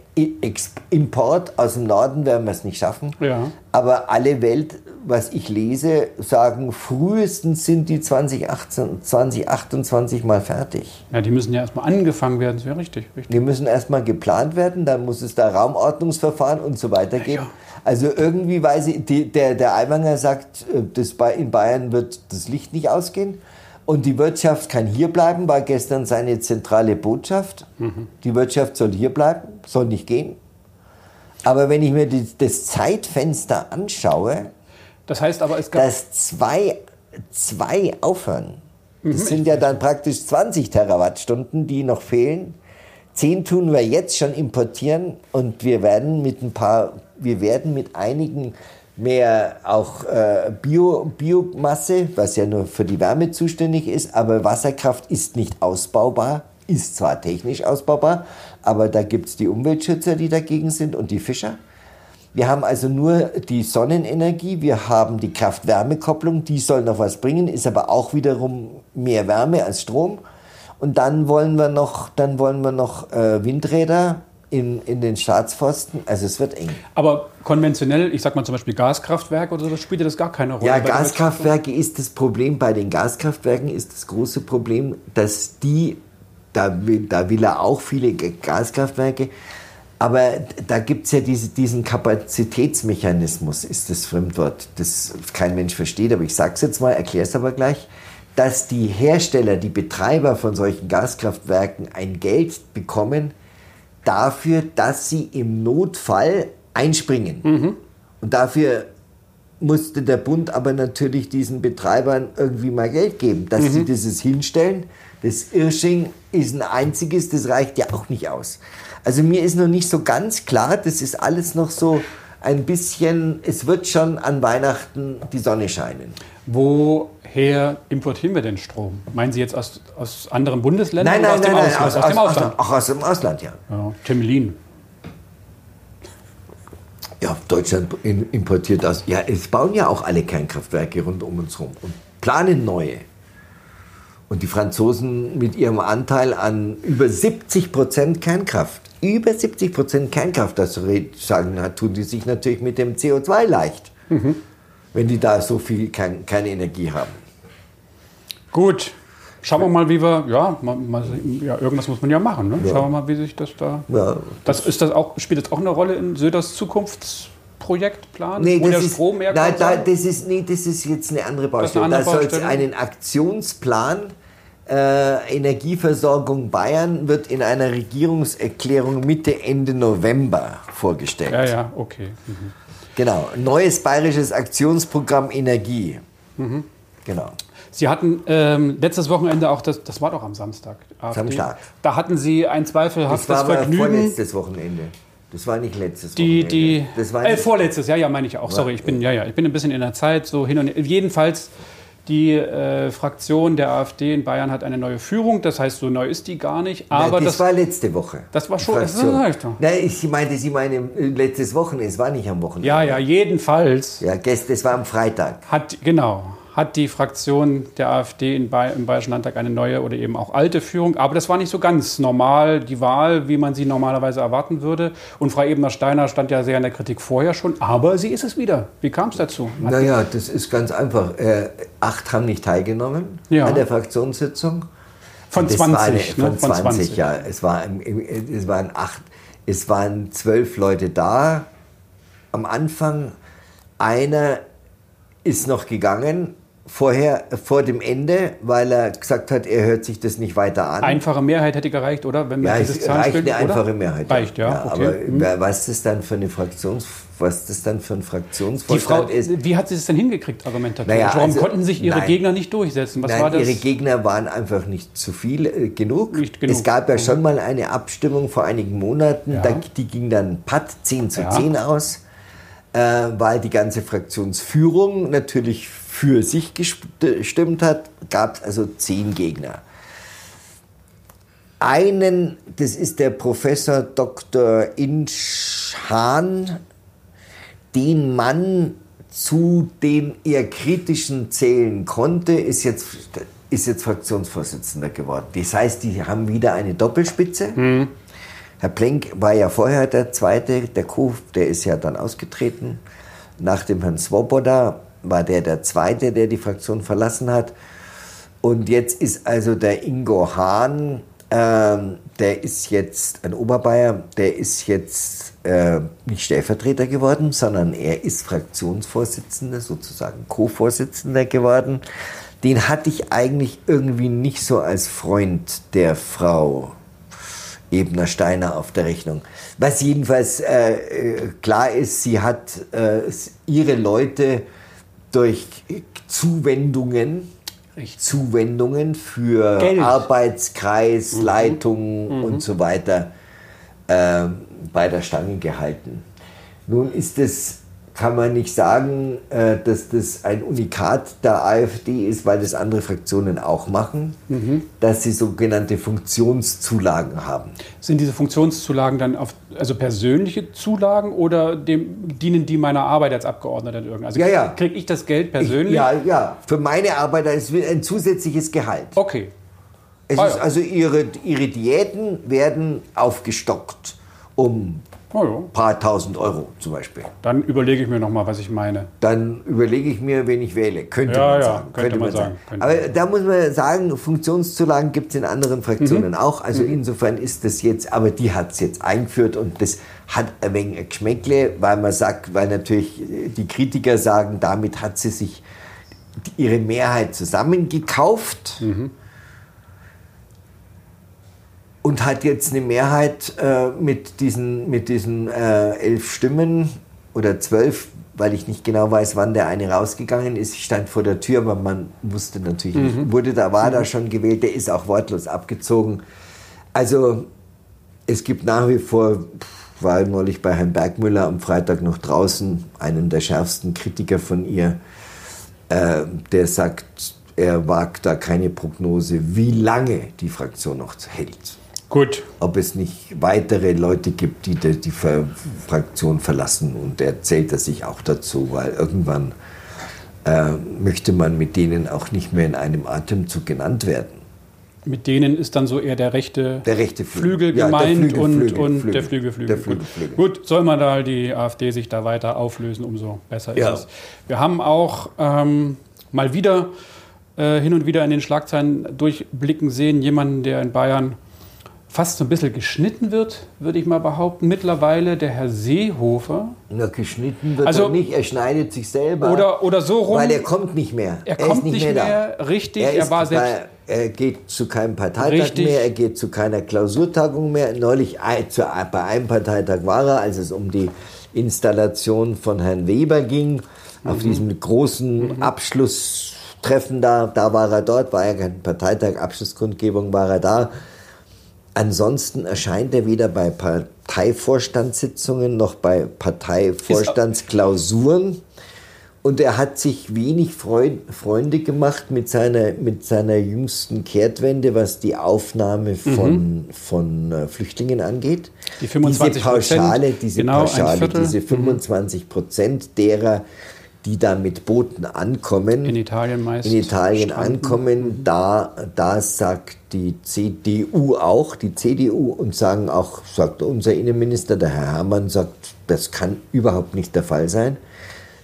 Import aus dem Norden werden wir es nicht schaffen. Ja. Aber alle Welt, was ich lese, sagen, frühestens sind die 2018, 2028 mal fertig. Ja, die müssen ja erstmal angefangen werden, das wäre richtig, richtig. Die müssen erstmal geplant werden, dann muss es da Raumordnungsverfahren und so weiter geben. Also irgendwie weiß ich, die, der, der Aiwanger sagt, äh, das bei, in Bayern wird das Licht nicht ausgehen und die Wirtschaft kann hier bleiben, war gestern seine zentrale Botschaft. Die Wirtschaft soll hier bleiben, soll nicht gehen. Aber wenn ich mir die, das Zeitfenster anschaue, Das heißt aber, es gab. dass zwei, zwei aufhören. Das sind ja dann praktisch 20 Terawattstunden, die noch fehlen. Zehn tun wir jetzt schon importieren und wir werden mit ein paar, wir werden mit einigen mehr auch äh, Bio, Biomasse, was ja nur für die Wärme zuständig ist, aber Wasserkraft ist nicht ausbaubar, ist zwar technisch ausbaubar, aber da gibt es die Umweltschützer, die dagegen sind und die Fischer. Wir haben also nur die Sonnenenergie, wir haben die Kraft-Wärme-Kopplung, die soll noch was bringen, ist aber auch wiederum mehr Wärme als Strom. Und dann wollen wir noch, dann wollen wir noch äh, Windräder in, in den Staatsforsten. Also es wird eng. Aber konventionell, ich sag mal zum Beispiel Gaskraftwerke oder so, spielt das gar keine Rolle. Ja, Gaskraftwerke ist das Problem. Bei den Gaskraftwerken ist das große Problem, dass die, da will, da will er auch viele Gaskraftwerke, aber da gibt es ja diese, diesen Kapazitätsmechanismus, ist das Fremdwort, das kein Mensch versteht, aber ich sage es jetzt mal, erkläre es aber gleich, dass die Hersteller, die Betreiber von solchen Gaskraftwerken ein Geld bekommen dafür, dass sie im Notfall einspringen. Und dafür musste der Bund aber natürlich diesen Betreibern irgendwie mal Geld geben, dass sie dieses hinstellen. Das Irsching ist ein einziges, das reicht ja auch nicht aus. Also mir ist noch nicht so ganz klar, das ist alles noch so ein bisschen, es wird schon an Weihnachten die Sonne scheinen. Woher importieren wir denn Strom? Meinen Sie jetzt aus, aus anderen Bundesländern Nein, oder nein, aus nein, dem nein, Ausland? aus, aus, dem aus, Ausland. Auch aus dem Ausland, ja. Ja, Temelin. Ja, Deutschland importiert aus. Ja, es bauen ja auch alle Kernkraftwerke rund um uns herum und planen neue. Und die Franzosen mit ihrem Anteil an über 70 Prozent Kernkraft, über 70 Prozent Kernkraft, das sagen, tun die sich natürlich mit dem CO2 leicht, wenn die da so viel kein, keine Energie haben. Gut. Schauen wir mal, wie wir, ja, mal, mal, ja irgendwas muss man ja machen. Ne? Schauen wir mal, wie sich das da. Ja, Das, ist das auch, spielt das auch eine Rolle in Söders Zukunftsprojektplan? Nee, wo das der ist, Strom nein, herkommt? da, das ist, nee, das ist jetzt eine andere Baustelle. eine andere da soll es einen Aktionsplan äh, Energieversorgung Bayern wird in einer Regierungserklärung Mitte, Ende November vorgestellt. ja, ja, okay. Mhm. Genau. Neues bayerisches Aktionsprogramm Energie. Mhm. Genau. Sie hatten ähm, letztes Wochenende auch, das, das war doch am Samstag. AfD. Samstag. Da hatten Sie ein Das zweifelhaftes war aber Vergnügen. vorletztes Wochenende. Das war nicht letztes Die, Wochenende. die, das war äh, vorletztes, ja, ja, meine ich auch. Sorry, ich bin, ja, ja, ich bin ein bisschen in der Zeit, so hin und her. Jedenfalls, die äh, Fraktion der AfD in Bayern hat eine neue Führung, das heißt, so neu ist die gar nicht. Aber Nein, das, das, war letzte Woche. das war schon- das ich doch. Nein, ich meinte, Sie meinen äh, letztes Wochenende. Es war nicht am Wochenende. ja, ja, jedenfalls Ja, gest- das war am Freitag. hat, genau, hat die Fraktion der AfD im Bayerischen Landtag eine neue oder eben auch alte Führung. Aber das war nicht so ganz normal, die Wahl, wie man sie normalerweise erwarten würde. Und Frau Ebner-Steiner stand ja sehr in der Kritik vorher schon, aber sie ist es wieder. Wie kam es dazu? Hat- Naja, das ist ganz einfach. Äh, acht haben nicht teilgenommen Ja. an der Fraktionssitzung. Von Das 20, war eine, ne? von, Von 20, 20. ja. Es, war, es waren acht, es waren zwölf Leute da. Am Anfang einer ist noch gegangen, vorher, vor dem Ende, weil er gesagt hat, er hört sich das nicht weiter an. Einfache Mehrheit hätte gereicht, oder? Wenn ja, es reicht eine einfache oder? Mehrheit. Reicht, ja. ja okay. Aber hm. was ist das dann für eine Fraktions was das dann für ein Fraktionsvorstand ist. Wie hat sie es denn hingekriegt, argumentativ? Naja, Warum also, konnten sich ihre nein, Gegner nicht durchsetzen? Was nein, war das? Ihre Gegner waren einfach nicht zu viel äh, genug. Nicht genug. Es gab ja schon mal eine Abstimmung vor einigen Monaten, ja. da, die ging dann patt 10 zu ja. 10 aus, äh, weil die ganze Fraktionsführung natürlich für sich gestimmt hat, gab es also 10 Gegner einen, das ist der Professor Dr. Inch Hahn, den Mann zu den eher kritischen zählen konnte, ist jetzt, ist jetzt Fraktionsvorsitzender geworden. Das heißt, die haben wieder eine Doppelspitze. Mhm. Herr Plenk war ja vorher der Zweite, der Kuf, der ist ja dann ausgetreten. Nach dem Herrn Swoboda war der der Zweite, der die Fraktion verlassen hat. Und jetzt ist also der Ingo Hahn, ähm, der ist jetzt ein Oberbayer, der ist jetzt äh, nicht Stellvertreter geworden, sondern er ist Fraktionsvorsitzender, sozusagen Co-Vorsitzender geworden. Den hatte ich eigentlich irgendwie nicht so als Freund der Frau Ebner Steiner auf der Rechnung. Was jedenfalls äh, äh klar ist, sie hat äh, ihre Leute durch Zuwendungen, Zuwendungen für Geld. Arbeitskreis, mhm. Leitung mhm. und so weiter äh, bei der Stange gehalten. Nun ist es, kann man nicht sagen, äh, dass das ein Unikat der AfD ist, weil das andere Fraktionen auch machen, mhm. dass sie sogenannte Funktionszulagen haben. Sind diese Funktionszulagen dann auf, also persönliche Zulagen oder dem, dienen die meiner Arbeit als Abgeordneter irgendwie? Also ja, ja. kriege ich das Geld persönlich? Ich, ja, ja. Für meine Arbeit ist ein zusätzliches Gehalt. Okay. Es ah, ist also ihre, ihre Diäten werden aufgestockt um oh ja. ein paar tausend Euro zum Beispiel. Dann überlege ich mir nochmal, was ich meine. Dann überlege ich mir, wen ich wähle. Könnte ja, man ja, sagen. Könnte, man sagen. sagen. Aber da muss man sagen, Funktionszulagen gibt es in anderen Fraktionen mhm. auch. Also mhm. insofern ist das jetzt, aber die hat es jetzt eingeführt und das hat ein wenig ein Geschmäckle, weil man sagt, weil natürlich die Kritiker sagen, damit hat sie sich ihre Mehrheit zusammengekauft. Mhm und hat jetzt eine Mehrheit äh, mit diesen, mit diesen äh, elf Stimmen oder zwölf, weil ich nicht genau weiß, wann der eine rausgegangen ist. Ich stand vor der Tür, aber man wusste natürlich mhm. nicht, wurde da, war mhm. da schon gewählt, der ist auch wortlos abgezogen. Also es gibt nach wie vor, war neulich bei Herrn Bergmüller am Freitag noch draußen, einen der schärfsten Kritiker von ihr, äh, der sagt, er wagt da keine Prognose, wie lange die Fraktion noch hält. Gut. Ob es nicht weitere Leute gibt, die die, die Fraktion verlassen und er zählt er sich auch dazu, weil irgendwann äh, möchte man mit denen auch nicht mehr in einem Atemzug genannt werden. Mit denen ist dann so eher der rechte, der rechte Flügel, Flügel gemeint ja, Flügel, und, Flügel, und Flügel, der Flügelflügel. Der Flügel, Flügel. Gut. Gut, soll man da die AfD sich da weiter auflösen, umso besser ja. ist es. Wir haben auch ähm, mal wieder äh, hin und wieder in den Schlagzeilen durchblicken sehen, jemanden, der in Bayern fast so ein bisschen geschnitten wird, würde ich mal behaupten, mittlerweile der Herr Seehofer. Na, geschnitten wird also, er nicht, er schneidet sich selber. Oder, oder so rum. Weil er kommt nicht mehr. Er, er kommt nicht, nicht, mehr, mehr richtig, er, er war selbst... Bei, er geht zu keinem Parteitag richtig. mehr, er geht zu keiner Klausurtagung mehr. Neulich bei einem Parteitag war er, als es um die Installation von Herrn Weber ging, mhm. auf diesem großen mhm. Abschlusstreffen da, da war er dort, war ja kein Parteitag, Abschlusskundgebung war er da. Ansonsten erscheint er weder bei Parteivorstandssitzungen noch bei Parteivorstandsklausuren. Und er hat sich wenig Freunde gemacht mit seiner, mit seiner jüngsten Kehrtwende, was die Aufnahme von, mhm. von äh, Flüchtlingen angeht. Die 25 diese Pauschale, diese genau Pauschale, diese 25 Prozent derer, die da mit Booten ankommen, in Italien meist, in Italien ankommen, da, da sagt die CDU auch, die CDU und sagen auch, sagt unser Innenminister, der Herr Herrmann, sagt, das kann überhaupt nicht der Fall sein.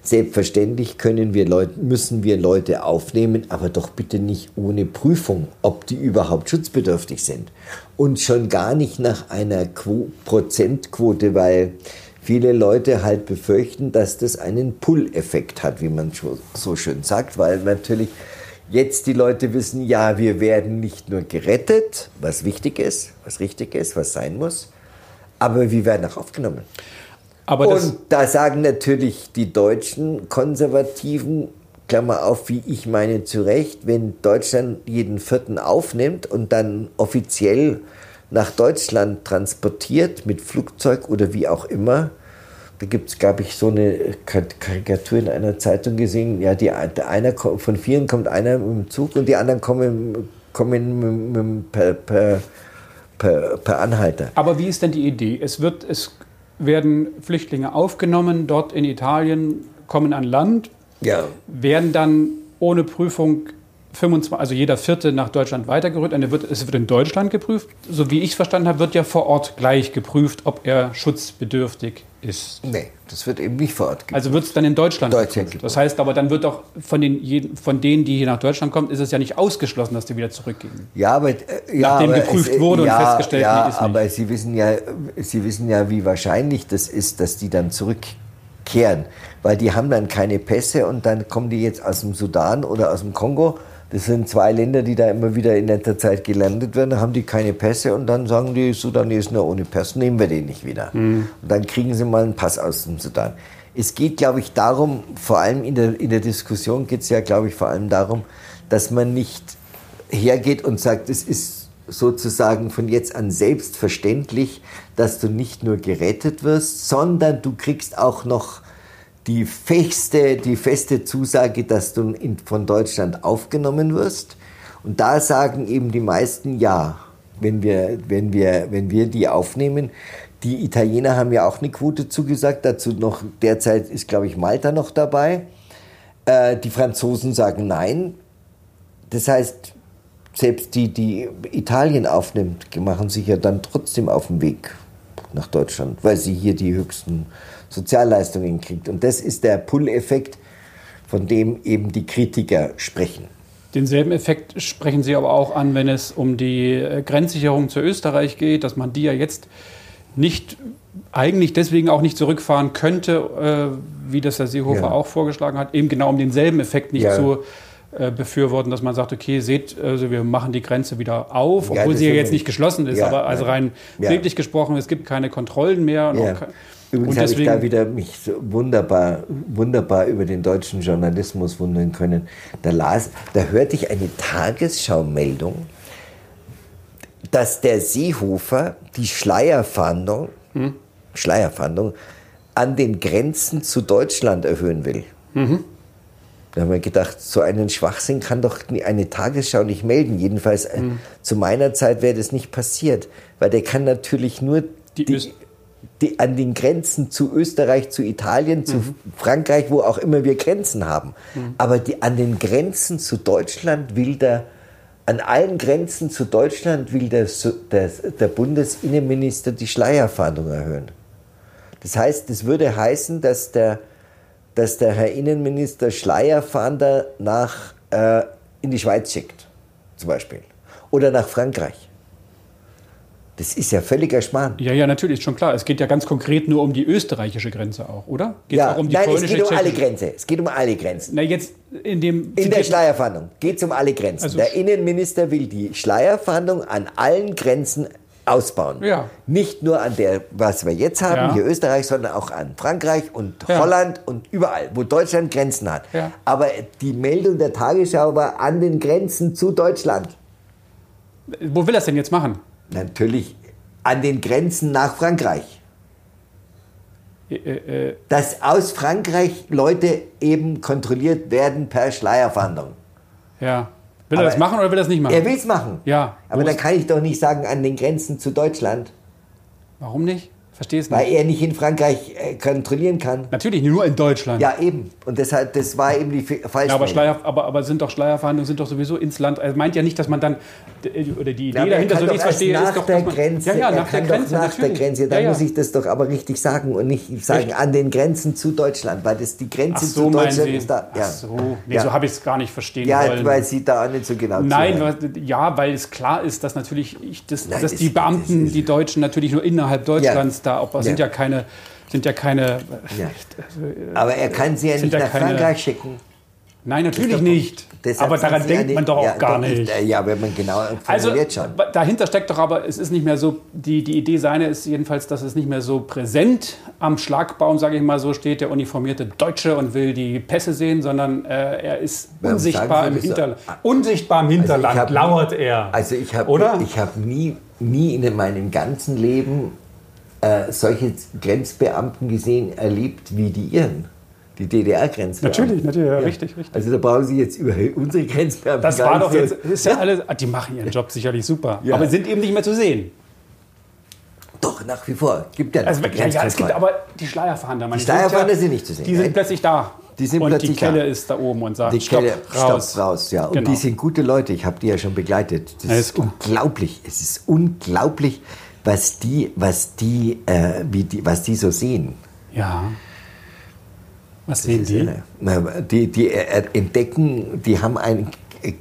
Selbstverständlich können wir Leute, müssen wir Leute aufnehmen, aber doch bitte nicht ohne Prüfung, ob die überhaupt schutzbedürftig sind. Und schon gar nicht nach einer Quo Prozentquote, weil viele Leute halt befürchten, dass das einen Pull-Effekt hat, wie man so schön sagt, weil natürlich jetzt die Leute wissen, ja, wir werden nicht nur gerettet, was wichtig ist, was richtig ist, was sein muss, aber wir werden auch aufgenommen. Und da sagen natürlich die deutschen Konservativen, Klammer auf, wie ich meine, zu Recht, wenn Deutschland jeden vierten aufnimmt und dann offiziell nach Deutschland transportiert mit Flugzeug oder wie auch immer, da gibt es, glaube ich, so eine Karikatur in einer Zeitung gesehen, ja, die, einer von vielen kommt einer dem Zug und die anderen kommen, kommen mit, mit, per, per, per, per Anhalter. Aber wie ist denn die Idee? Es wird, es werden Flüchtlinge aufgenommen, dort in Italien, kommen an Land, ja. werden dann ohne Prüfung 25, also jeder Vierte nach Deutschland weitergerückt. es wird in Deutschland geprüft. So wie ich es verstanden habe, wird ja vor Ort gleich geprüft, ob er schutzbedürftig ist. Nee, das wird eben nicht vor Ort geprüft. Also wird es dann in Deutschland, Deutschland geprüft. Das heißt aber, dann wird doch von, den, von denen, die hier nach Deutschland kommen, ist es ja nicht ausgeschlossen, dass die wieder zurückgehen. Ja, aber... Äh, ja, Nachdem aber geprüft es, wurde ja, und festgestellt ja, nee, ist aber nicht. Sie wissen, ja, Sie wissen ja, wie wahrscheinlich das ist, dass die dann zurückkehren. Weil die haben dann keine Pässe und dann kommen die jetzt aus dem Sudan oder aus dem Kongo das sind zwei Länder, die da immer wieder in letzter Zeit gelandet werden. Haben die keine Pässe und dann sagen die Sudanesen, na, ohne Pass nehmen wir den nicht wieder. Mhm. Und dann kriegen sie mal einen Pass aus dem Sudan. Es geht, glaube ich, darum, vor allem in der, in der Diskussion geht es ja, glaube ich, vor allem darum, dass man nicht hergeht und sagt, es ist sozusagen von jetzt an selbstverständlich, dass du nicht nur gerettet wirst, sondern du kriegst auch noch die feste, die feste Zusage, dass du in, von Deutschland aufgenommen wirst. Und da sagen eben die meisten ja, wenn wir, wenn wir, wenn wir die aufnehmen. Die Italiener haben ja auch eine Quote zugesagt. Dazu noch derzeit ist, glaube ich, Malta noch dabei. Äh, die Franzosen sagen nein. Das heißt, selbst die, die Italien aufnimmt, machen sich ja dann trotzdem auf den Weg nach Deutschland, weil sie hier die höchsten Sozialleistungen kriegt. Und das ist der Pull-Effekt, von dem eben die Kritiker sprechen. Denselben Effekt sprechen Sie aber auch an, wenn es um die äh, Grenzsicherung zu Österreich geht, dass man die ja jetzt nicht eigentlich deswegen auch nicht zurückfahren könnte, äh, wie das Herr Seehofer ja. auch vorgeschlagen hat, eben genau um denselben Effekt nicht ja. zu befürworten, dass man sagt, okay, seht, also wir machen die Grenze wieder auf, obwohl ja, sie ja jetzt nicht geschlossen ist, aber also rein bildlich gesprochen, es gibt keine Kontrollen mehr. Übrigens habe ich da wieder mich so wunderbar, wunderbar über den deutschen Journalismus wundern können. Da, las, da hörte ich eine Tagesschau-Meldung, dass der Seehofer die Schleierfahndung, hm? Schleierfahndung an den Grenzen zu Deutschland erhöhen will. Mhm. Da haben wir gedacht, so einen Schwachsinn kann doch eine Tagesschau nicht melden. Jedenfalls mhm. zu meiner Zeit wäre das nicht passiert, weil der kann natürlich nur die, die die, an den Grenzen zu Österreich, zu Italien, zu mhm. Frankreich, wo auch immer wir Grenzen haben. Mhm. Aber die, an den Grenzen zu Deutschland will der, an allen Grenzen zu Deutschland will der, der, der Bundesinnenminister die Schleierfahndung erhöhen. Das heißt, das würde heißen, dass der, dass der Herr Innenminister Schleierfahnder nach, äh, in die Schweiz schickt, zum Beispiel. Oder nach Frankreich. Das ist ja völliger Schmarrn. Ja, ja, natürlich, ist schon klar. Es geht ja ganz konkret nur um die österreichische Grenze auch, oder? Geht ja, auch um die nein, es geht um alle Grenzen. Es geht um alle Grenzen. Na, jetzt in dem... In der Schleierfahndung geht es um alle Grenzen. Also der Innenminister will die Schleierfahndung an allen Grenzen ausbauen. Ja. Nicht nur an der, was wir jetzt haben, ja. hier Österreich, sondern auch an Frankreich und ja. Holland und überall, wo Deutschland Grenzen hat. Aber die Meldung der Tagesschau war an den Grenzen zu Deutschland. Wo will er es denn jetzt machen? natürlich an den Grenzen nach Frankreich. Äh, äh, Dass aus Frankreich Leute eben kontrolliert werden per Schleierfahndung. Ja. Will er Aber das machen oder will er das nicht machen? Er will es machen. Ja. Aber dann kann ich doch nicht sagen, an den Grenzen zu Deutschland. Warum nicht? Verstehe es nicht. Weil er nicht in Frankreich äh, kontrollieren kann. Natürlich, nur in Deutschland. Ja, eben. Und deshalb, das war eben die falsche. Ja, aber, Schleier, aber, aber sind doch Schleierverhandlungen sind doch sowieso ins Land. Er meint ja nicht, dass man dann oder die Idee ja, dahinter, so wie ich es verstehe, nach ist doch, der Grenze. Ja, ja, nach der Grenze. nach der Grenze. Dann ja, muss ich das doch aber richtig sagen und nicht sagen Echt? an den Grenzen zu Deutschland, weil das die Grenze so, zu Deutschland ist da. Ja. Ach so, nee, so habe ich es gar nicht verstehen ja, wollen. Ja, weil Sie da auch nicht so genau Nein, zuhören. ja, weil es klar ist, dass natürlich ich, das, Nein, dass das die Beamten, die Deutschen natürlich nur innerhalb Deutschlands da, ob sind ja keine keine sind ja keine. Ja. Aber er kann sie ja nicht ja nach keine- Frankreich schicken. Nein, natürlich Doch, nicht. Aber daran denkt eine- man doch auch ja, gar doch, nicht. äh, Ja, wenn man genau Also schon. dahinter steckt doch aber, es ist nicht mehr so, die, die Idee seiner ist jedenfalls, dass es nicht mehr so präsent am Schlagbaum, sage ich mal so, steht der uniformierte Deutsche und will die Pässe sehen, sondern äh, er ist unsichtbar im Sie das so? Hinterland. Unsichtbar im Hinterland hab- lauert er. Also ich habe hab nie, nie in meinem ganzen Leben äh, solche Grenzbeamten gesehen, erlebt wie die ihren. Die DDR-Grenzbeamten. Natürlich, natürlich, ja, richtig, richtig. Also da brauchen Sie jetzt über unsere Grenzbeamten Das war doch so- jetzt, ist ja alles, die machen ihren Job sicherlich super, Ja. aber sind eben nicht mehr zu sehen. Doch, nach wie vor. Gibt ja Also, die ja, ja, es gibt aber die Schleierfahnder. Die Schleierfahnder ja, sind nicht zu sehen, Die sind plötzlich da. Die sind und plötzlich die Kelle da. ist da oben und sagt, Die Kelle, stopp, raus. Stopp, raus, ja. Und Genau. die sind gute Leute. Ich habe die ja schon begleitet. Das Ja, ist ist unglaublich. Es ist unglaublich, was die, was die, äh, wie die, was die so sehen. Ja. Was sehen die? Na, Die, die äh, entdecken, die haben ein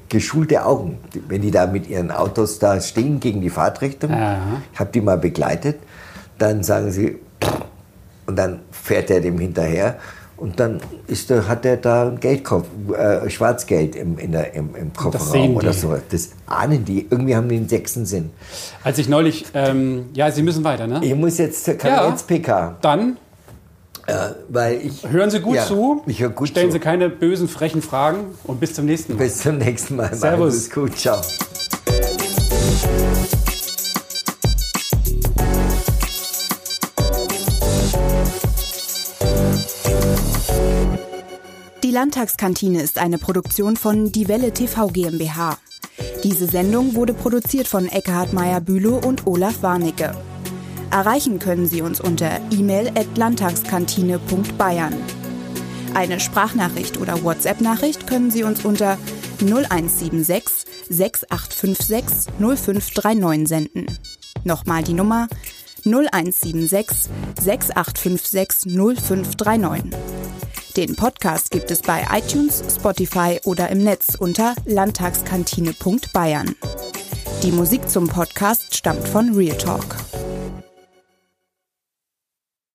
geschulte Augen. Wenn die da mit ihren Autos da stehen gegen die Fahrtrichtung, Ja. ich habe die mal begleitet, dann sagen sie, und dann fährt er dem hinterher und dann ist der, hat er da Geldkopf, äh, Schwarzgeld im, in der, im, im Kofferraum oder so. Das ahnen die. Irgendwie haben die den sechsten Sinn. Als ich neulich, ähm, ja, Sie müssen weiter, ne? Ich muss jetzt zur KZ-PK, Dann äh, weil ich... hören Sie gut Ja, zu, Ich höre gut stellen zu. Sie keine bösen, frechen Fragen und bis zum nächsten Mal. Bis zum nächsten Mal. Servus. Gut. Ciao. Landtagskantine ist eine Produktion von Die Welle TV GmbH. Diese Sendung wurde produziert von Eckhard Meyer-Bülow und Olaf Warnecke. Erreichen können Sie uns unter e-mail at landtagskantine.bayern. Eine Sprachnachricht oder WhatsApp-Nachricht können Sie uns unter 0176 6856 0539 senden. Nochmal die Nummer 0176 6856 0539. Den Podcast gibt es bei iTunes, Spotify oder im Netz unter landtagskantine.bayern. Die Musik zum Podcast stammt von Real Talk.